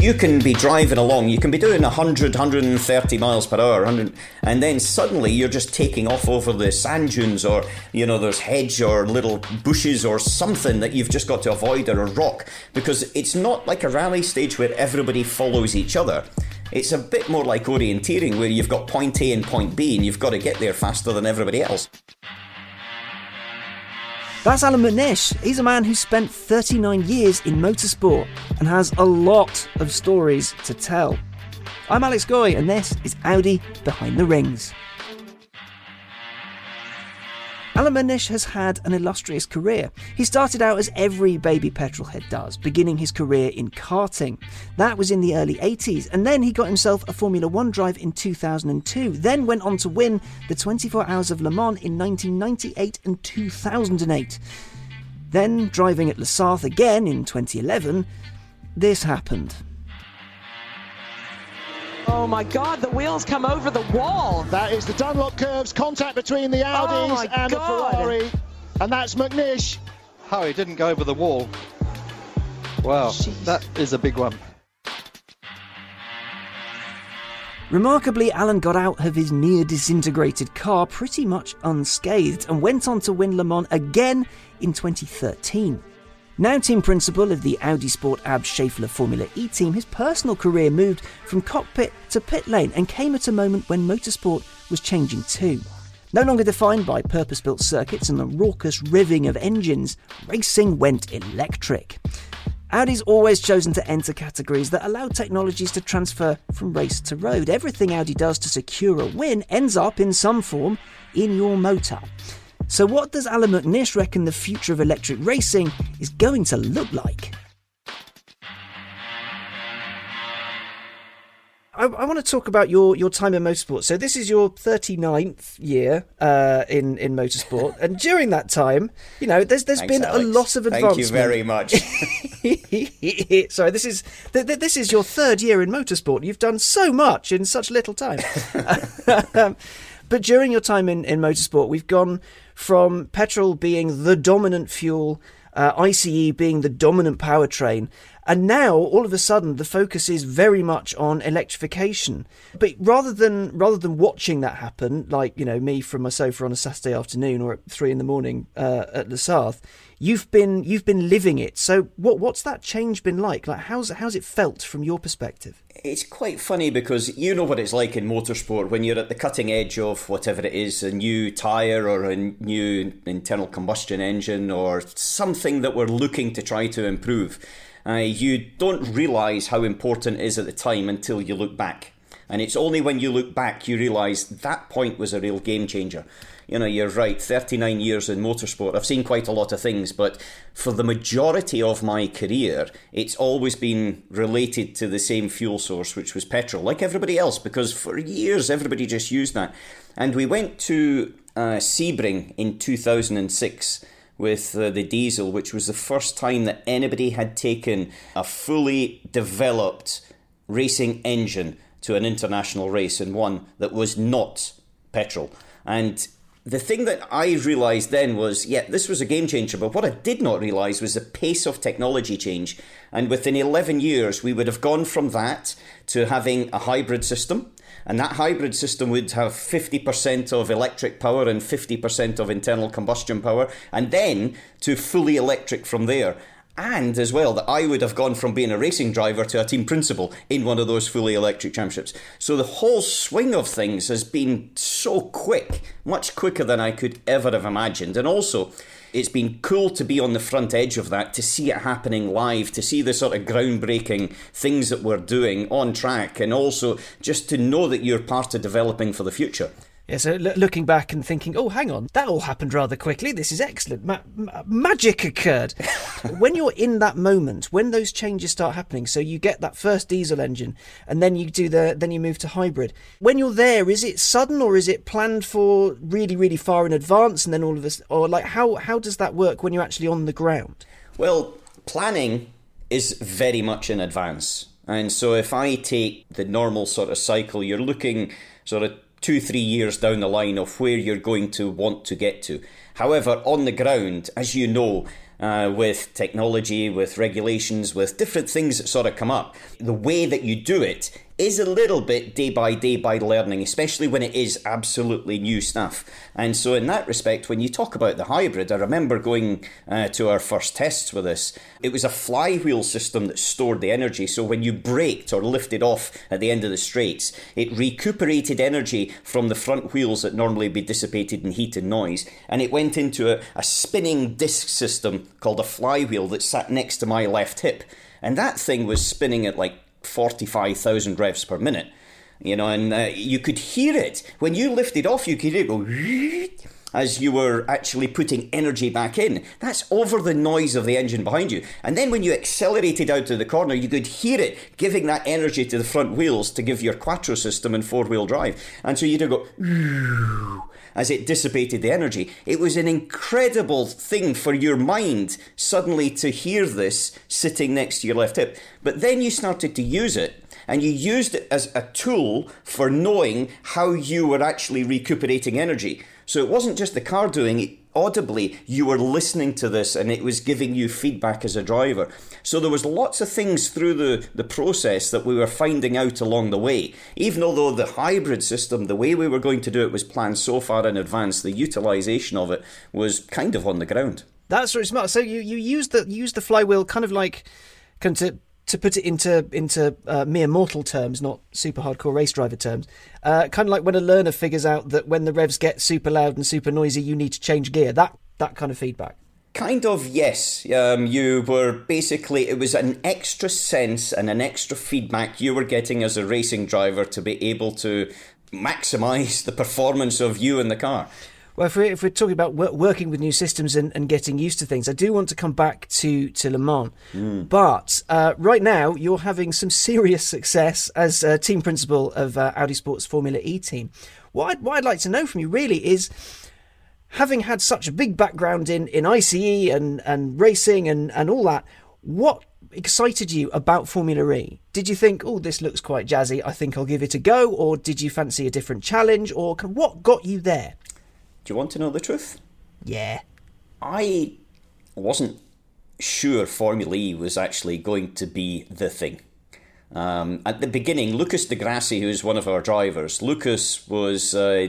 you can be driving along, you can be doing 100, 130 miles per hour, and then suddenly you're just taking off over the sand dunes, or you know, there's hedge or little bushes or something that you've just got to avoid, or a rock, because it's not like a rally stage where everybody follows each other. It's a bit more like orienteering, where you've got point A and point B, and you've got to get there faster than everybody else. That's Allan McNish. He's a man who spent 39 years in motorsport and has a lot of stories to tell. I'm Alex Goy, and this is Audi Behind the Rings. Allan McNish has had an illustrious career. He started out as every baby petrolhead does, beginning his career in karting. That was in the early 80s, and then he got himself a Formula One drive in 2002, then went on to win the 24 Hours of Le Mans in 1998 and 2008. Then, driving at La Sarthe again in 2011, this happened. Oh my God, the wheels come over the wall. That is the Dunlop curves, contact between the Oh Audis my and God. the Ferrari. And that's McNish. How he didn't go over the wall. Wow, Jeez. that is a big one. Remarkably, Allan got out of his near disintegrated car pretty much unscathed and went on to win Le Mans again in 2013. Now team principal of the Audi Sport ABT Schaeffler Formula E team, his personal career moved from cockpit to pit lane and came at a moment when motorsport was changing too. No longer defined by purpose built circuits and the raucous riving of engines, racing went electric. Audi's always chosen to enter categories that allow technologies to transfer from race to road. Everything Audi does to secure a win ends up in some form in your motor. So, what does Allan McNish reckon the future of electric racing is going to look like? I, I want to talk about your, your time in motorsport. So this is your 39th year uh, in in motorsport, and during that time, you know, there's there's Thanks, been Alex. a lot of advancement. Thank you very much. Sorry, this is th- th- this is your third year in motorsport. You've done so much in such little time. Um, but during your time in, in motorsport, we've gone from petrol being the dominant fuel, uh, ICE being the dominant powertrain, and now all of a sudden the focus is very much on electrification. But rather than rather than watching that happen, like you know me from my sofa on a Saturday afternoon or at three in the morning uh, at La Sarthe, you've been you've been living it. So what what's that change been like? Like how's how's it felt from your perspective? It's quite funny because you know what it's like in motorsport when you're at the cutting edge of whatever it is a new tyre or a new internal combustion engine or something that we're looking to try to improve. Uh, you don't realise how important it is at the time until you look back. And it's only when you look back you realise that point was a real game changer. You know, you're right, 39 years in motorsport. I've seen quite a lot of things, but for the majority of my career, it's always been related to the same fuel source, which was petrol, like everybody else, because for years everybody just used that. And we went to uh, Sebring in 2006 with uh, the diesel, which was the first time that anybody had taken a fully developed racing engine to an international race and one that was not petrol. And the thing that I realised then was, yeah, this was a game changer, but what I did not realise was the pace of technology change. And within 11 years, we would have gone from that to having a hybrid system. And that hybrid system would have 50% of electric power and 50% of internal combustion power, and then to fully electric from there. And as well, that I would have gone from being a racing driver to a team principal in one of those fully electric championships. So the whole swing of things has been so quick, much quicker than I could ever have imagined. And also, it's been cool to be on the front edge of that, to see it happening live, to see the sort of groundbreaking things that we're doing on track, and also just to know that you're part of developing for the future. Yeah, so l- looking back and thinking, oh, hang on, that all happened rather quickly. This is excellent. Ma- ma- magic occurred. when you're in that moment, when those changes start happening, so you get that first diesel engine, and then you do the, then you move to hybrid. When you're there, is it sudden or is it planned for really, really far in advance, and then all of this, or like how how does that work when you're actually on the ground? Well, planning is very much in advance. And so if I take the normal sort of cycle, you're looking sort of two, three years down the line of where you're going to want to get to. However, on the ground, as you know, uh, with technology, with regulations, with different things that sort of come up. The way that you do it is a little bit day by day by learning, especially when it is absolutely new stuff. And so, in that respect, when you talk about the hybrid, I remember going uh, to our first tests with this. It was a flywheel system that stored the energy. So, when you braked or lifted off at the end of the straights, it recuperated energy from the front wheels that normally be dissipated in heat and noise. And it went into a, a spinning disc system called a flywheel that sat next to my left hip. And that thing was spinning at like 45,000 revs per minute. You know, and uh, you could hear it. When you lifted off, you could hear it go as you were actually putting energy back in. That's over the noise of the engine behind you. And then when you accelerated out to the corner, you could hear it giving that energy to the front wheels to give your quattro system and four wheel drive. And so you'd go as it dissipated the energy. It was an incredible thing for your mind suddenly to hear this sitting next to your left hip. But then you started to use it and you used it as a tool for knowing how you were actually recuperating energy. So it wasn't just the car doing it, audibly you were listening to this and it was giving you feedback as a driver. So there was lots of things through the, the process that we were finding out along the way. Even although the hybrid system, the way we were going to do it was planned so far in advance, the utilization of it was kind of on the ground. That's really smart. So you, you use the use the flywheel kind of like of to put it into into uh, mere mortal terms, not super hardcore race driver terms, uh, kind of like when a learner figures out that when the revs get super loud and super noisy, you need to change gear. That that kind of feedback. Kind of, yes. Um, you were basically, it was an extra sense and an extra feedback you were getting as a racing driver to be able to maximize the performance of you and the car. Well, if we're, if we're talking about working with new systems and, and, getting used to things, I do want to come back to, to Le Mans. Mm. But uh, right now, you're having some serious success as uh, team principal of uh, Audi Sports Formula E team. What I'd, what I'd like to know from you really is having had such a big background in, in ICE and, and racing and, and all that, what excited you about Formula E? Did you think, oh, this looks quite jazzy, I think I'll give it a go? Or did you fancy a different challenge? Or what got you there? Do you want to know the truth? Yeah. I wasn't sure Formula E was actually going to be the thing. Um, at the beginning, Lucas di Grassi, who's one of our drivers, Lucas was uh,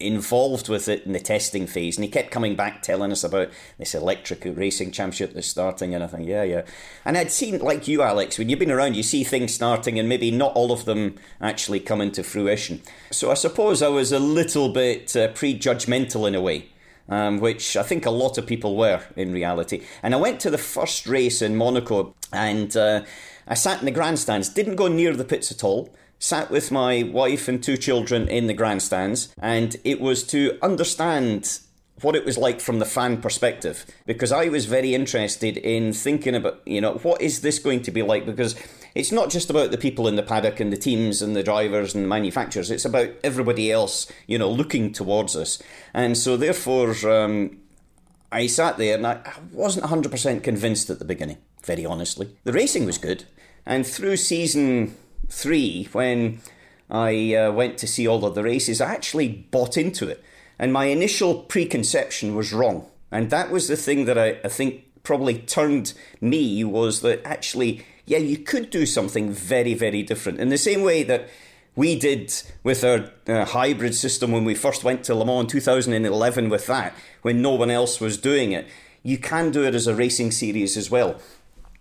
involved with it in the testing phase, and he kept coming back telling us about this electric racing championship that's starting. And I think, yeah, yeah. And I'd seen, like you, Alex, when you've been around, you see things starting, and maybe not all of them actually come into fruition. So I suppose I was a little bit uh, prejudgmental in a way. Um, which I think a lot of people were in reality. And I went to the first race in Monaco and uh, I sat in the grandstands, didn't go near the pits at all, sat with my wife and two children in the grandstands, and it was to understand what it was like from the fan perspective because I was very interested in thinking about, you know, what is this going to be like? Because it's not just about the people in the paddock and the teams and the drivers and the manufacturers, it's about everybody else, you know, looking towards us. And so, therefore, um, I sat there and I wasn't 100% convinced at the beginning, very honestly. The racing was good, and through season three, when I uh, went to see all of the races, I actually bought into it. And my initial preconception was wrong. And that was the thing that I, I think probably turned me was that actually, yeah, you could do something very, very different. In the same way that we did with our uh, hybrid system when we first went to Le Mans in 2011 with that, when no one else was doing it. You can do it as a racing series as well.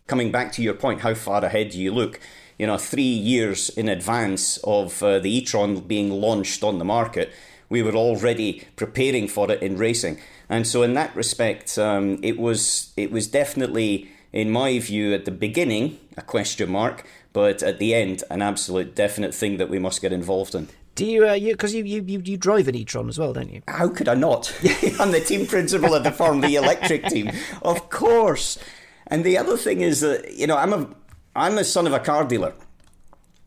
Coming back to your point, how far ahead do you look? You know, three years in advance of uh, the e-tron being launched on the market, we were already preparing for it in racing. And so, in that respect, um, it was it was definitely, in my view, at the beginning a question mark, but at the end, an absolute definite thing that we must get involved in. Do you, uh, you, because you, you, you, you drive an e-tron as well, don't you? How could I not? I'm the team principal of the Formula Electric team, of course. And the other thing is that you know I'm a I'm a son of a car dealer.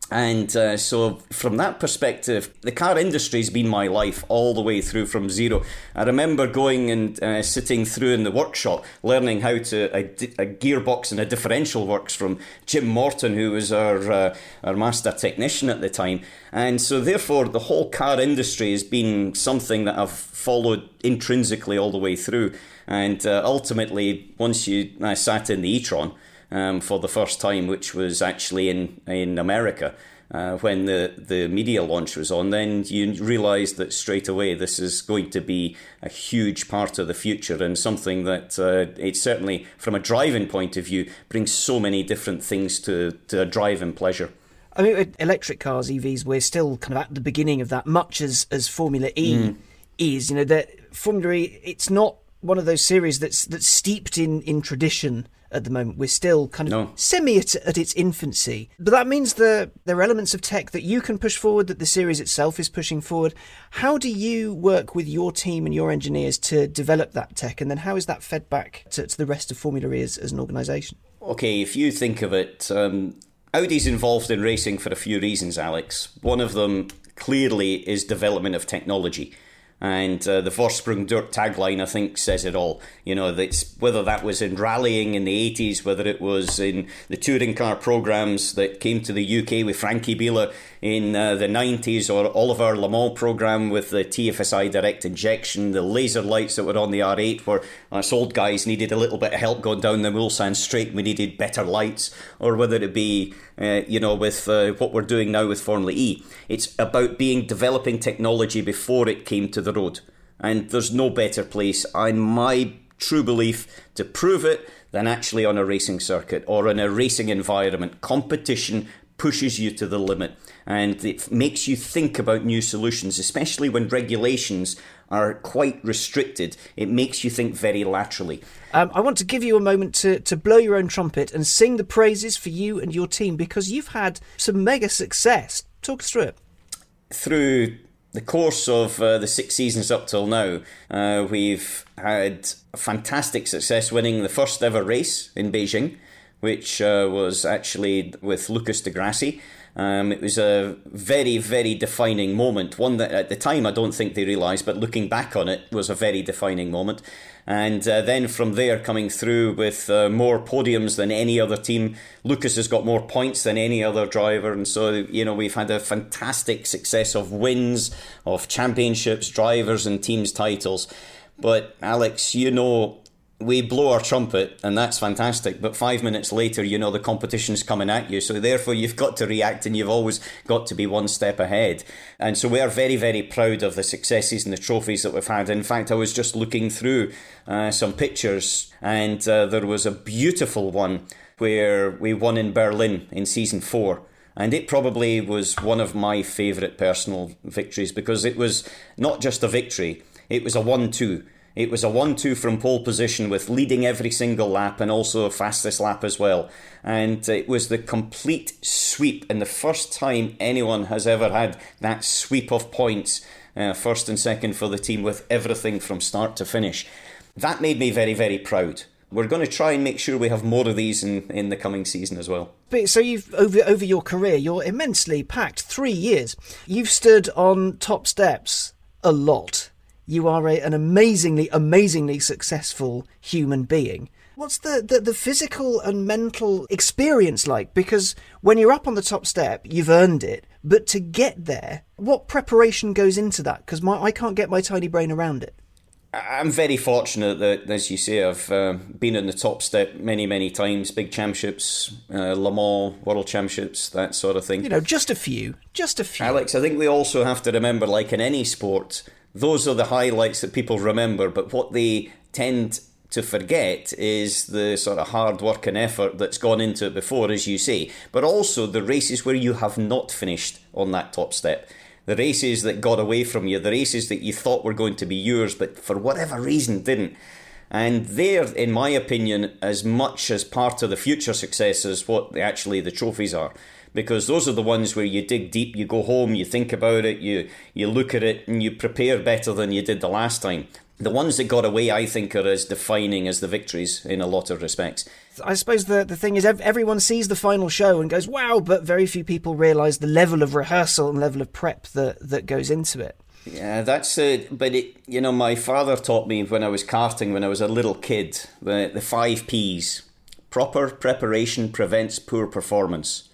And uh, so, from that perspective, the car industry has been my life all the way through from zero. I remember going and uh, sitting through in the workshop, learning how to a, a, gearbox and a differential works from Jim Morton, who was our uh, our master technician at the time. And so, therefore, the whole car industry has been something that I've followed intrinsically all the way through. And uh, ultimately, once you I sat in the e-tron um, for the first time, which was actually in in America. Uh, when the, the media launch was on, then you realised that straight away this is going to be a huge part of the future and something that uh, it certainly, from a driving point of view, brings so many different things to, to a driving pleasure. I mean, electric cars, EVs, we're still kind of at the beginning of that, much as, as Formula E mm. is. You know, that Formula E, it's not one of those series that's that's steeped in, in tradition at the moment. We're still kind of no. semi at, at, its infancy. But that means that there are elements of tech that you can push forward, that the series itself is pushing forward. How do you work with your team and your engineers to develop that tech? And then how is that fed back to, to the rest of Formula E as, as an organisation? Okay, if you think of it, um, Audi's involved in racing for a few reasons, Alex. One of them clearly is development of technology. And uh, the Vorsprung Dirt tagline, I think, says it all. You know, that's whether that was in rallying in the 80s, whether it was in the touring car programs that came to the UK with Frankie Biela in uh, the 90s, or Oliver Le Mans program with the TFSI direct injection, the laser lights that were on the R8, where us old guys needed a little bit of help going down the Mulsanne straight, we needed better lights, or whether it be uh, you know, with uh, what we're doing now with Formula E. It's about being developing technology before it came to the road. And there's no better place, in my true belief, to prove it than actually on a racing circuit or in a racing environment. Competition pushes you to the limit and it makes you think about new solutions, especially when regulations are quite restricted. It makes you think very laterally. Um, I want to give you a moment to, to blow your own trumpet and sing the praises for you and your team because you've had some mega success. Talk us through it. Through the course of uh, the six seasons up till now, uh, we've had fantastic success winning the first ever race in Beijing, which uh, was actually with Lucas di Grassi. Um, it was a very, very defining moment. One that at the time I don't think they realised, but looking back on it, was a very defining moment. And uh, then from there, coming through with uh, more podiums than any other team. Lucas has got more points than any other driver. And so, you know, we've had a fantastic success of wins, of championships, drivers, and teams' titles. But Alex, you know we blow our trumpet and that's fantastic but five minutes later you know the competition's coming at you so therefore you've got to react and you've always got to be one step ahead. And so we are very very proud of the successes and the trophies that we've had. In fact i was just looking through uh, some pictures and uh, there was a beautiful one where we won in berlin in season four and it probably was one of my favourite personal victories because it was not just a victory it was a 1-2 it was a 1 2 from pole position with leading every single lap and also a fastest lap as well. And it was the complete sweep, and the first time anyone has ever had that sweep of points, uh, first and second for the team, with everything from start to finish. That made me very, very proud. We're going to try and make sure we have more of these in, in the coming season as well. But so you've over over your career, you're immensely packed. Three years, you've stood on top steps a lot you are a, an amazingly, amazingly successful human being. What's the, the, the, physical and mental experience like? Because when you're up on the top step, you've earned it. But to get there, what preparation goes into that? Because I can't get my tiny brain around it. I'm very fortunate that, as you say, I've uh, been in the top step many, many times. Big championships, uh, Le Mans, World Championships, that sort of thing. You know, just a few. Just a few. Alex, I think we also have to remember, like in any sport, those are the highlights that people remember, but what they tend to forget is the sort of hard work and effort that's gone into it before, as you say, but also the races where you have not finished on that top step. The races that got away from you, the races that you thought were going to be yours, but for whatever reason didn't. And they're, in my opinion, as much as part of the future success as what actually the trophies are because those are the ones where you dig deep, you go home, you think about it, you you look at it, and you prepare better than you did the last time. the ones that got away, I think, are as defining as the victories in a lot of respects. I suppose the, the thing is, everyone sees the final show and goes, wow, but very few people realise the level of rehearsal and level of prep that, that goes into it. Yeah, that's it. But it, you know, my father taught me when I was karting when I was a little kid the the five P's: proper preparation prevents poor performance,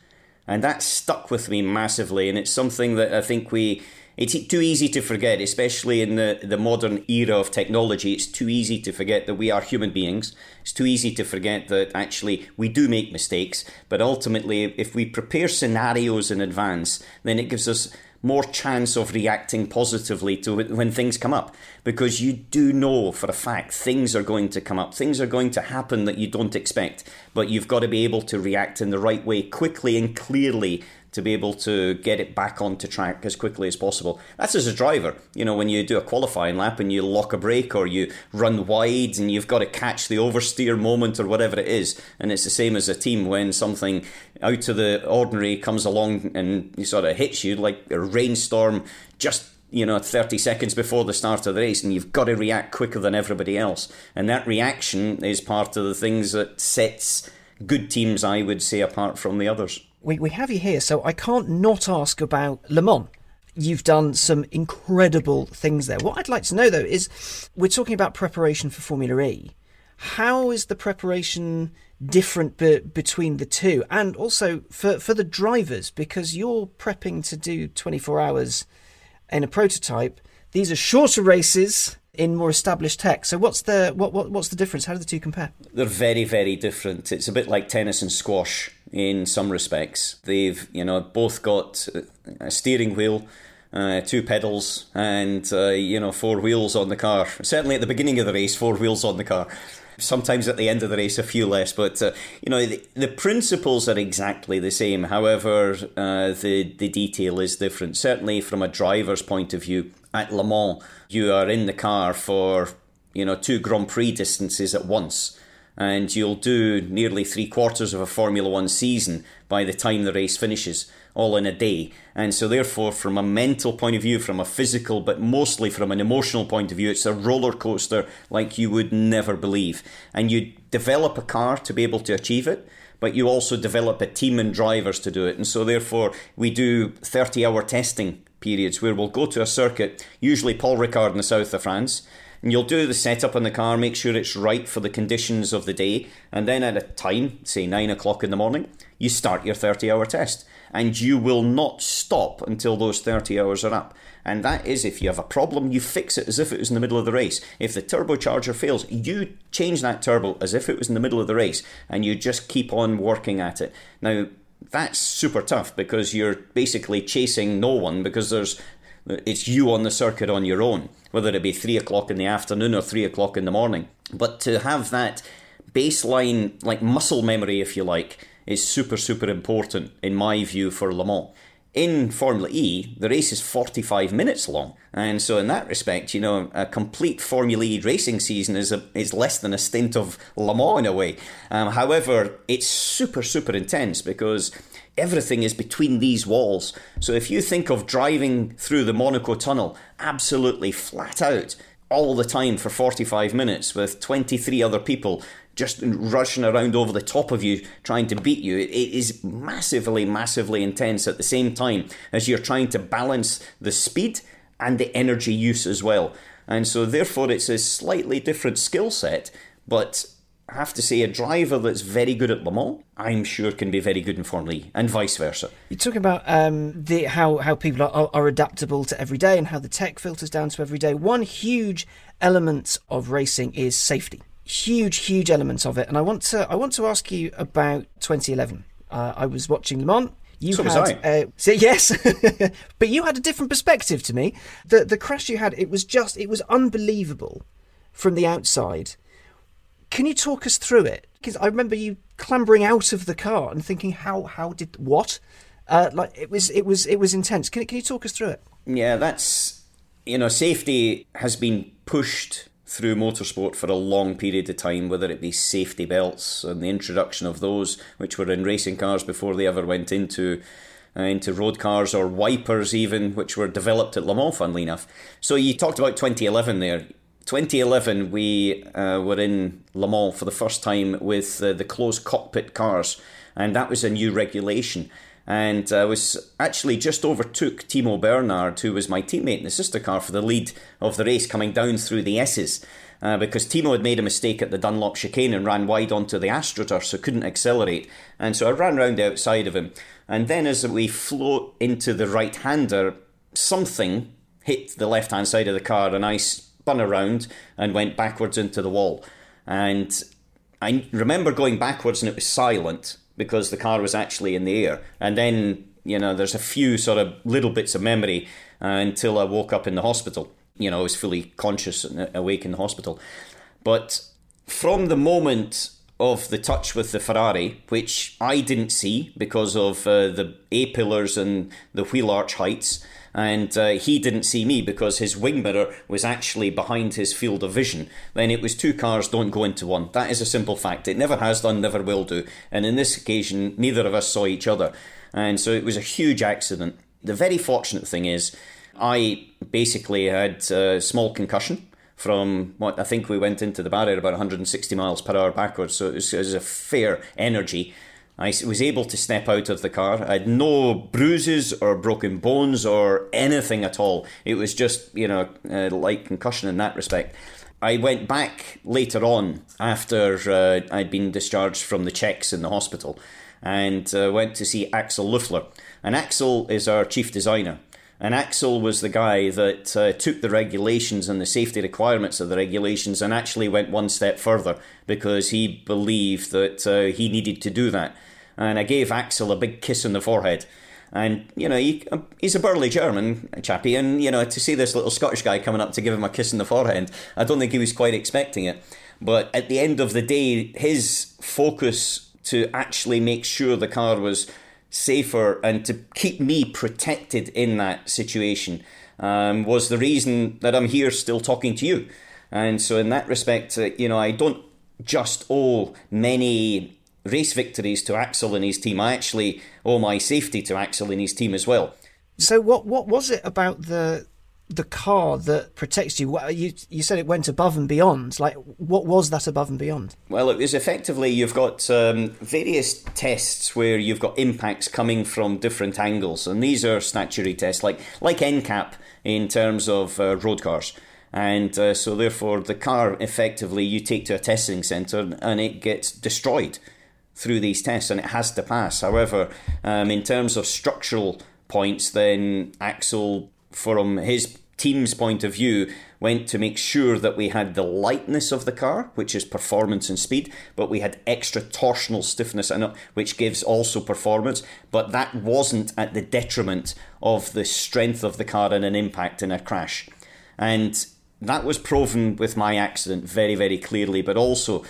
and that stuck with me massively. And it's something that I think we. It's too easy to forget, especially in the, the modern era of technology. It's too easy to forget that we are human beings. It's too easy to forget that actually we do make mistakes. But ultimately, if we prepare scenarios in advance, then it gives us more chance of reacting positively to when things come up because you do know for a fact things are going to come up things are going to happen that you don't expect but you've got to be able to react in the right way quickly and clearly to be able to get it back onto track as quickly as possible. That's as a driver. You know, when you do a qualifying lap and you lock a brake or you run wide and you've got to catch the oversteer moment or whatever it is. And it's the same as a team when something out of the ordinary comes along and sort of hits you like a rainstorm just you know 30 seconds before the start of the race and you've got to react quicker than everybody else and that reaction is part of the things that sets good teams i would say apart from the others we, we have you here, so I can't not ask about Le Mans. You've done some incredible things there. What I'd like to know, though, is we're talking about preparation for Formula E. How is the preparation different be- between the two? And also for, for the drivers, because you're prepping to do 24 hours in a prototype, these are shorter races in more established tech. So what's the what, what what's the difference? How do the two compare? They're very very different. It's a bit like tennis and squash in some respects. They've you know both got a steering wheel. Uh, two pedals and uh, you know four wheels on the car. Certainly at the beginning of the race, four wheels on the car. Sometimes at the end of the race, a few less. But uh, you know the, the, principles are exactly the same. However, uh, the the detail is different. Certainly from a driver's point of view, at Le Mans, you are in the car for you know two Grand Prix distances at once, and you'll do nearly three quarters of a Formula One season by the time the race finishes, all in a day. And so, therefore, from a mental point of view, from a physical, but mostly from an emotional point of view, it's a roller coaster like you would never believe. And you develop a car to be able to achieve it but you also develop a team and drivers to do it. And so, therefore, we do 30 hour testing periods where we'll go to a circuit, usually Paul Ricard in the south of France, and you'll do the setup on the car, make sure it's right for the conditions of the day, and then at a time, say nine o'clock in the morning, you start your 30 hour test. And you will not stop until those 30 hours are up. And that is if you have a problem, you fix it as if it was in the middle of the race. If the turbocharger fails, you change that turbo as if it was in the middle of the race, and you just keep on working at it. Now, that's super tough because you're basically chasing no one because there's it's you on the circuit on your own, whether it be three o'clock in the afternoon or three o'clock in the morning. But to have that baseline, like muscle memory, if you like, is super, super important in my view for Le Mans in Formula E, the race is 45 minutes long. And so, in that respect, you know, a complete Formula E racing season is, a, is less than a stint of Le Mans in a way. Um, however, it's super, super intense because everything is between these walls. So, if you think of driving through the Monaco tunnel absolutely flat out, all the time for 45 minutes with 23 other people just rushing around over the top of you trying to beat you. It is massively, massively intense at the same time as you're trying to balance the speed and the energy use as well. And so, therefore, it's a slightly different skill set, but have to say, a driver that's very good at Le Mans, I'm sure can be very good in Formula E, and vice versa. You're talking about um, the how how people are, are adaptable to every day and how the tech filters down to every day. One huge element of racing is safety huge, huge element of it. And I want to I want to ask you about 2011. Uh, I was watching Le Mans. You so had, uh, so yes, but you had a different perspective to me. The the crash you had, it was just, it was unbelievable from the outside. Can you talk us through it? Because I remember you clambering out of the car and thinking, how how did what? Uh, like it was it was it was intense. Can can you talk us through it? Yeah, that's you know, safety has been pushed through motorsport for a long period of time, whether it be safety belts and the introduction of those, which were in racing cars before they ever went into uh, into road cars, or wipers even, which were developed at Le Mans, funnily enough. So you talked about 2011 there. 2011, we uh, were in Le Mans for the first time with uh, the closed cockpit cars, and that was a new regulation. And I was actually just overtook Timo Bernhard, who was my teammate in the sister car, for the lead of the race coming down through the S's. Uh, because Timo had made a mistake at the Dunlop chicane and ran wide onto the AstroTurf, so couldn't accelerate. And so I ran round the outside of him. And then as we float into the right hander, something hit the left hand side of the car, and I spun around and went backwards into the wall. And I remember going backwards and it was silent because the car was actually in the air. And then, you know, there's a few sort of little bits of memory uh, until I woke up in the hospital. You know, I was fully conscious and awake in the hospital. But from the moment of the touch with the Ferrari, which I didn't see because of uh, the A pillars and the wheel arch heights, and uh, he didn't see me because his wing mirror was actually behind his field of vision, then it was two cars don't go into one. That is a simple fact. It never has done, never will do. And in this occasion, neither of us saw each other. And so it was a huge accident. The very fortunate thing is, I basically had a small concussion from what I think we went into the barrier about 160 miles per hour backwards, so it was, it was a fair energy. I was able to step out of the car. I had no bruises or broken bones or anything at all. It was just, you know, a light concussion in that respect. I went back later on after uh, I'd been discharged from the checks in the hospital and uh, went to see Axel Luffler. And Axel is our chief designer. And Axel was the guy that uh, took the regulations and the safety requirements of the regulations and actually went one step further because he believed that uh, he needed to do that and I gave Axel a big kiss on the forehead. And, you know, he, he's a burly German chappie, and, you know, to see this little Scottish guy coming up to give him a kiss on the forehead, I don't think he was quite expecting it. But at the end of the day, his focus to actually make sure the car was safer and to keep me protected in that situation um, was the reason that I'm here still talking to you. And so, in that respect, uh, you know, I don't just owe many race victories to Axel and his team. I actually owe my safety to Axel and his team as well. So what what was it about the the car that protects you? You you said it went above and beyond. Like what was that above and beyond? Well, it was effectively you've got um, various tests where you've got impacts coming from different angles, and these are statutory tests, like like NCAP in terms of uh, road cars. And uh, so, therefore, the car effectively you take to a testing centre and it gets destroyed through these tests and it has to pass. However, um, in terms of structural points, then Axel, from his team's point of view, went to make sure that we had the lightness of the car, which is performance and speed, but we had extra torsional stiffness it, which gives also performance. But that wasn't at the detriment of the strength of the car in an impact in a crash. And that was proven with my accident very, very clearly, but also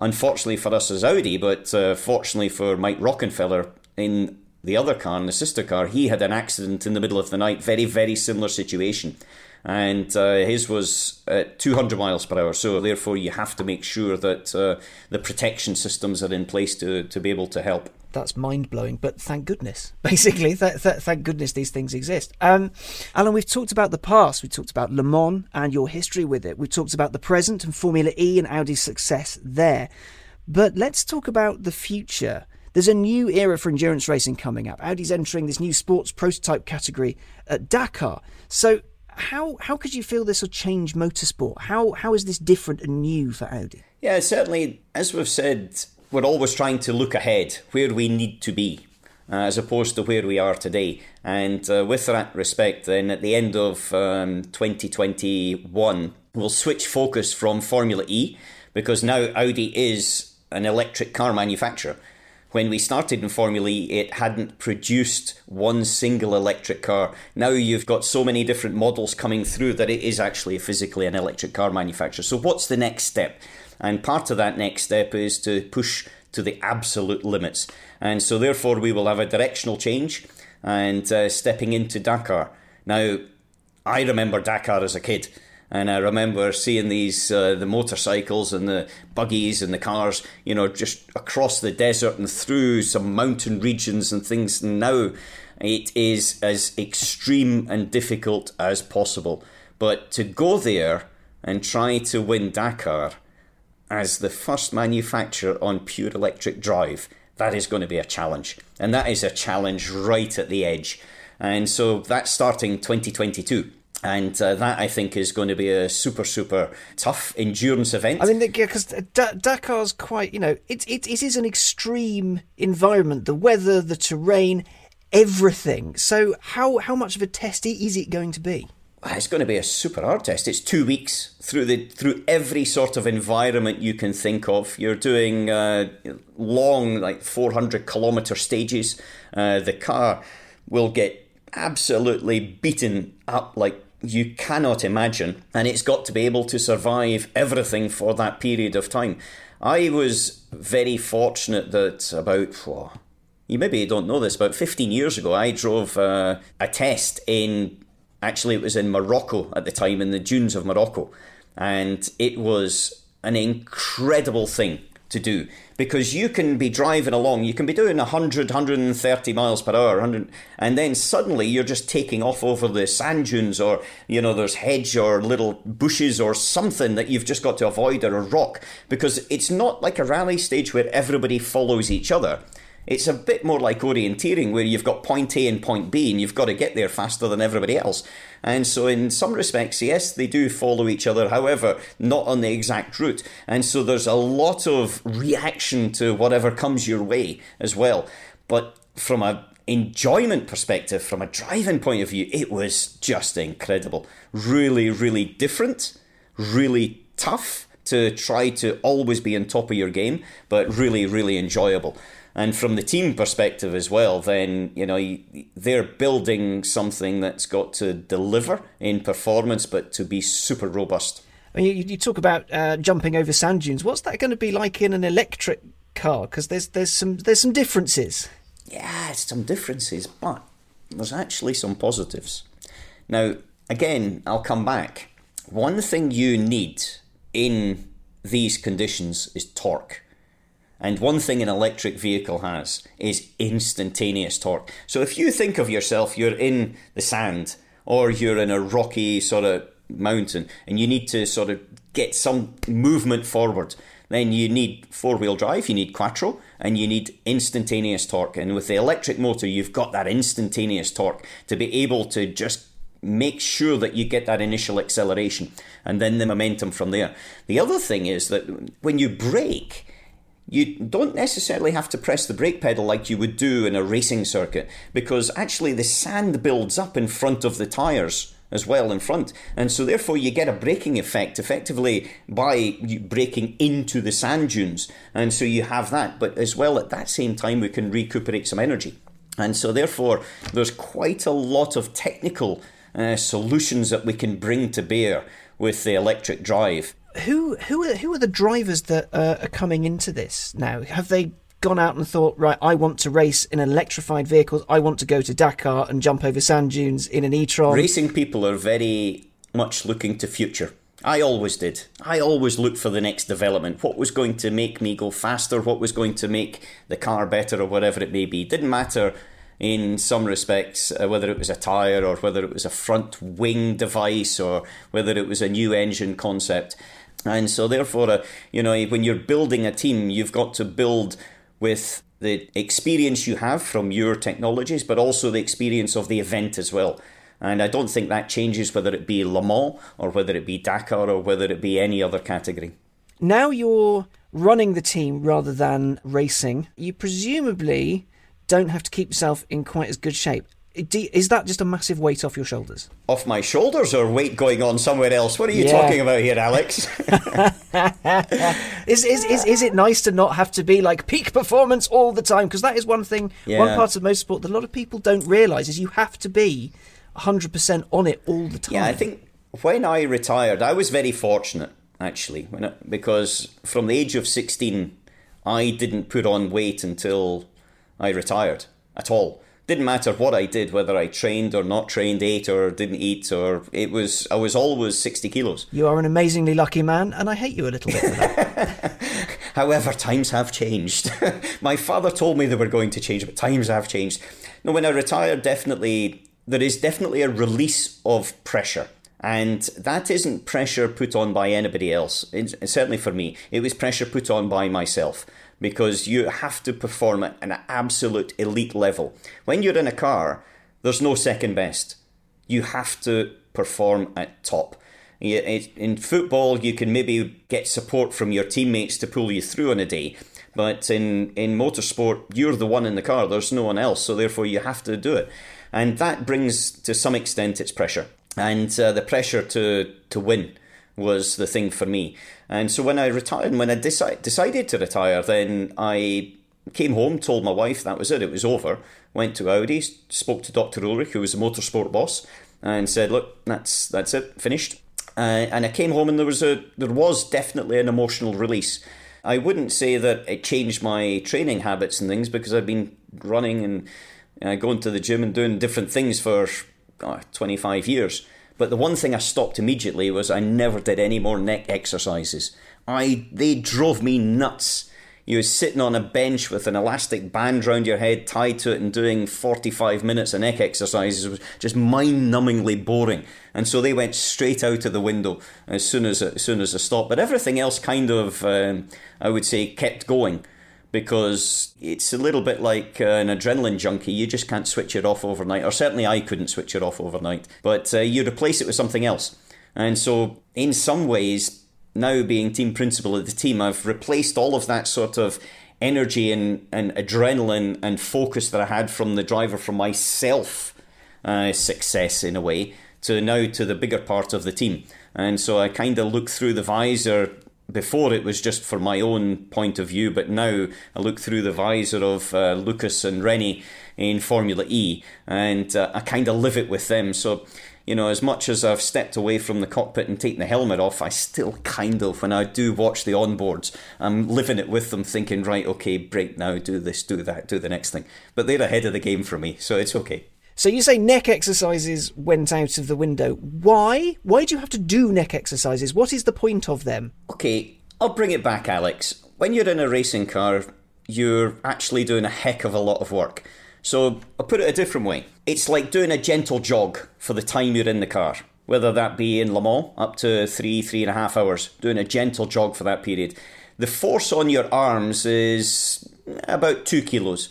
unfortunately for us as Audi, but uh, fortunately for Mike Rockenfeller in the other car, in the sister car, he had an accident in the middle of the night. Very, very similar situation. And uh, his was at 200 miles per hour. So, therefore, you have to make sure that uh, the protection systems are in place to, to be able to help that's mind blowing. But thank goodness, basically, th- th- thank goodness these things exist. Um, Allan, we've talked about the past. We talked about Le Mans and your history with it. We've talked about the present and Formula E and Audi's success there. But let's talk about the future. There's a new era for endurance racing coming up. Audi's entering this new sports prototype category at Dakar. So, how how could you feel this will change motorsport? How how is this different and new for Audi? Yeah, certainly, as we've said we're always trying to look ahead where we need to be. Uh, as opposed to where we are today. And uh, with that respect, then at the end of um, 2021, we'll switch focus from Formula E because now Audi is an electric car manufacturer. When we started in Formula E, it hadn't produced one single electric car. Now you've got so many different models coming through that it is actually physically an electric car manufacturer. So, what's the next step? And part of that next step is to push to the absolute limits. And so, therefore, we will have a directional change and uh, stepping into Dakar. Now, I remember Dakar as a kid. And I remember seeing these uh, the motorcycles and the buggies and the cars, you know, just across the desert and through some mountain regions and things. And now it is as extreme and difficult as possible. But to go there and try to win Dakar as the first manufacturer on pure electric drive, that is going to be a challenge. And that is a challenge right at the edge. And so that's starting 2022. And uh, that I think is going to be a super, super tough endurance event. I mean, because D- Dakar's quite, you know, it, it, it is an extreme environment. The weather, the terrain, everything. So, how, how much of a test is it going to be? It's going to be a super hard test. It's two weeks through the through every sort of environment you can think of. You're doing uh, long, like 400 kilometer stages. Uh, the car will get absolutely beaten up like you cannot imagine, and it's got to be able to survive everything for that period of time. I was very fortunate that about. Well, you maybe don't know this. About 15 years ago, I drove uh, a test in Actually, it was in Morocco at the time, in the dunes of Morocco. And it was an incredible thing to do because you can be driving along, you can be doing 100, 130 miles per hour, 100, and then suddenly you're just taking off over the sand dunes, or you know, there's hedge or little bushes or something that you've just got to avoid, or a rock, because it's not like a rally stage where everybody follows each other. It's a bit more like orienteering, where you've got point A and point B, and you've got to get there faster than everybody else. And so, in some respects, yes, they do follow each other, however, not on the exact route. And so, there's a lot of reaction to whatever comes your way as well. But from a enjoyment perspective, from a driving point of view, it was just incredible. Really, really different, really tough to try to always be on top of your game, but really, really enjoyable. And from the team perspective as well, then you know they're building something that's got to deliver in performance, but to be super robust. I mean, you, you talk about uh, jumping over sand dunes. What's that going to be like in an electric car? Because there's there's some there's some differences. Yeah, some differences, but there's actually some positives. Now, again, I'll come back. One thing you need in these conditions is torque. And one thing an electric vehicle has is instantaneous torque. So if you think of yourself, you're in the sand or you're in a rocky sort of mountain and you need to sort of get some movement forward, then you need four wheel drive, you need quattro, and you need instantaneous torque. And with the electric motor, you've got that instantaneous torque to be able to just make sure that you get that initial acceleration and then the momentum from there. The other thing is that when you brake, you don't necessarily have to press the brake pedal like you would do in a racing circuit because actually the sand builds up in front of the tyres as well in front. And so therefore you get a braking effect effectively by braking into the sand dunes. And so you have that. But as well at that same time we can recuperate some energy. And so therefore there's quite a lot of technical uh, solutions that we can bring to bear with the electric drive who who are who are the drivers that uh, are coming into this now? Have they gone out and thought, right, I want to race in electrified vehicles. I want to go to Dakar and jump over sand dunes in an e-tron. Racing people are very much looking to future. I always did. I always looked for the next development. What was going to make me go faster? What was going to make the car better, or whatever it may be? Didn't matter in some respects, uh, whether it was a tyre or whether it was a front wing device or whether it was a new engine concept. And so, therefore, uh, you know, when you're building a team, you've got to build with the experience you have from your technologies, but also the experience of the event as well. And I don't think that changes whether it be Le Mans or whether it be Dakar or whether it be any other category. Now you're running the team rather than racing. You presumably don't have to keep yourself in quite as good shape is that just a massive weight off your shoulders? Off my shoulders or weight going on somewhere else? What are you yeah. talking about here, Alex? is, is, is, is it nice to not have to be like peak performance all the time? Because that is one thing, yeah. one part of most motorsport that a lot of people don't realise is you have to be 100% on it all the time. Yeah, I think when I retired, I was very fortunate actually, because from the age of 16, I didn't put on weight until I retired at all didn't matter what I did, whether I trained or not trained, ate or didn't eat, or it was I was always sixty kilos. You are an amazingly lucky man, and I hate you a little bit for that. However, times have changed. My father told me they were going to change, but times have changed. Now, when I retired, definitely there is definitely a release of pressure And that isn't pressure put on by anybody else. It's, certainly for me, it was pressure put on by myself because you have to perform at an absolute elite level. When you're in a car, there's no second best. You have to perform at top. In football, you can maybe get support from your teammates to pull you through on a day. But in, in motorsport, you're the one in the car, there's no one else, so therefore you have to do it. And that brings, to some extent, its pressure. And uh, the pressure to, to win was the thing for me. And so when I retired, when I deci- decided to retire, then I came home, told my wife that was it, it was over. Went to Audi, spoke to Dr. Ullrich, who was the motorsport boss, and said, "Look, that's that's it, finished." Uh, and I came home, and there was a there was definitely an emotional release. I wouldn't say that it changed my training habits and things because I've been running and uh, going to the gym and doing different things for 25 years. But the one thing I stopped immediately was I never did any more neck exercises. I they drove me nuts. You were sitting on a bench with an elastic band round your head tied to it and doing 45 minutes of neck exercises was just mind-numbingly boring. And so they went straight out of the window as soon as as soon as I stopped. But everything else kind of, um, I would say, kept going because it's a little bit like uh, an adrenaline junkie. You just can't switch it off overnight, or certainly I couldn't switch it off overnight. But uh, you replace it with something else. And so, in some ways, now being team principal of the team, I've replaced all of that sort of energy and, and adrenaline and focus that I had from the driver from myself uh, success in a way to now to the bigger part of the team. And so I kind of look through the visor before it was just for my own point of view, but now I look through the visor of uh, Lucas and René in Formula E, and uh, I kind of live it with them. So, you know, as much as I've stepped away from the cockpit and taken the helmet off, I still kind of, when I do watch the onboards, I'm living it with them, thinking, right, okay, brake now, do this, do that, do the next thing. But they're ahead of the game for me, so it's okay. So you say neck exercises went out of the window. Why? Why do you have to do neck exercises? What is the point of them? Okay, I'll bring it back, Alex. When you're in a racing car, you're actually doing a heck of a lot of work. So I'll put it a different way. It's like doing a gentle jog for the time you're in the car. Whether that be in Le Mans, up to three, three and a half hours, doing a gentle jog for that period. The force on your arms is about two kilos.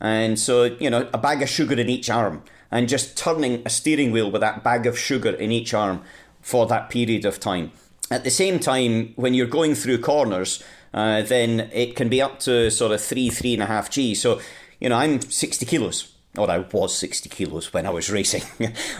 And so, you know, a bag of sugar in each arm and just turning a steering wheel with that bag of sugar in each arm for that period of time. At the same time, when you're going through corners, uh, then it can be up to sort of three, three and a half G. So, you know, I'm 60 kilos or I was 60 kilos when I was racing.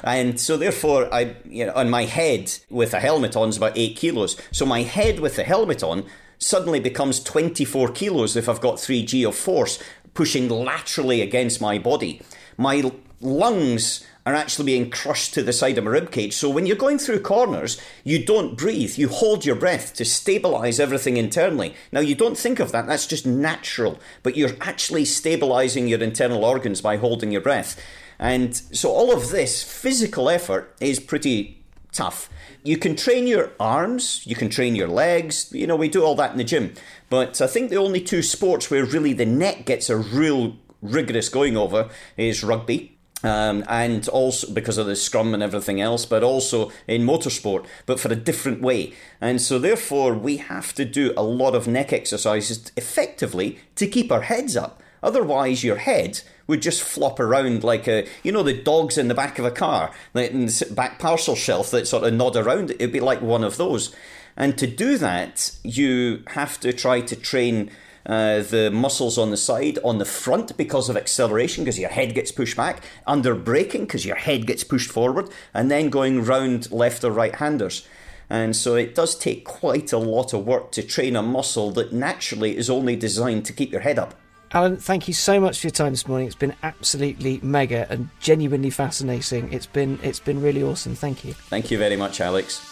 and so therefore, I, you know, on my head with a helmet on is about 8 kilos. So my head with the helmet on suddenly becomes 24 kilos if I've got 3G of force pushing laterally against my body. My lungs are actually being crushed to the side of my ribcage. So when you're going through corners, you don't breathe. You hold your breath to stabilize everything internally. Now you don't think of that. That's just natural. But you're actually stabilizing your internal organs by holding your breath. And so all of this physical effort is pretty tough. You can train your arms, you can train your legs, you know, we do all that in the gym. But I think the only two sports where really the neck gets a real rigorous going over is rugby um, and also because of the scrum and everything else, but also in motorsport, but for a different way. And so, therefore, we have to do a lot of neck exercises effectively to keep our heads up. Otherwise, your head would just flop around like a, you know, the dogs in the back of a car, in the back parcel shelf that sort of nod around. It'd be like one of those. And to do that, you have to try to train uh, the muscles on the side, on the front because of acceleration, because your head gets pushed back, under braking because your head gets pushed forward, and then going round left or right handers. And so it does take quite a lot of work to train a muscle that naturally is only designed to keep your head up. Allan, thank you so much for your time this morning. It's been absolutely mega and genuinely fascinating. It's been it's been really awesome. Thank you. Thank you very much, Alex.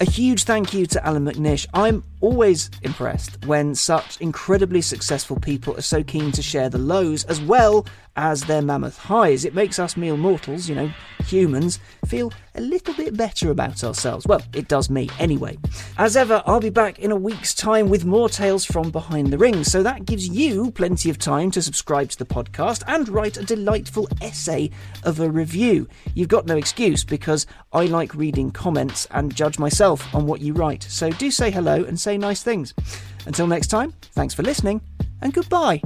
A huge thank you to Allan McNish. I'm always impressed when such incredibly successful people are so keen to share the lows as well as their mammoth highs. It makes us mere mortals, you know, humans, feel a little bit better about ourselves. Well, it does me anyway. As ever, I'll be back in a week's time with more tales from behind the ring, so that gives you plenty of time to subscribe to the podcast and write a delightful essay of a review. You've got no excuse because I like reading comments and judge myself on what you write, so do say hello and say nice things. Until next time, thanks for listening and goodbye.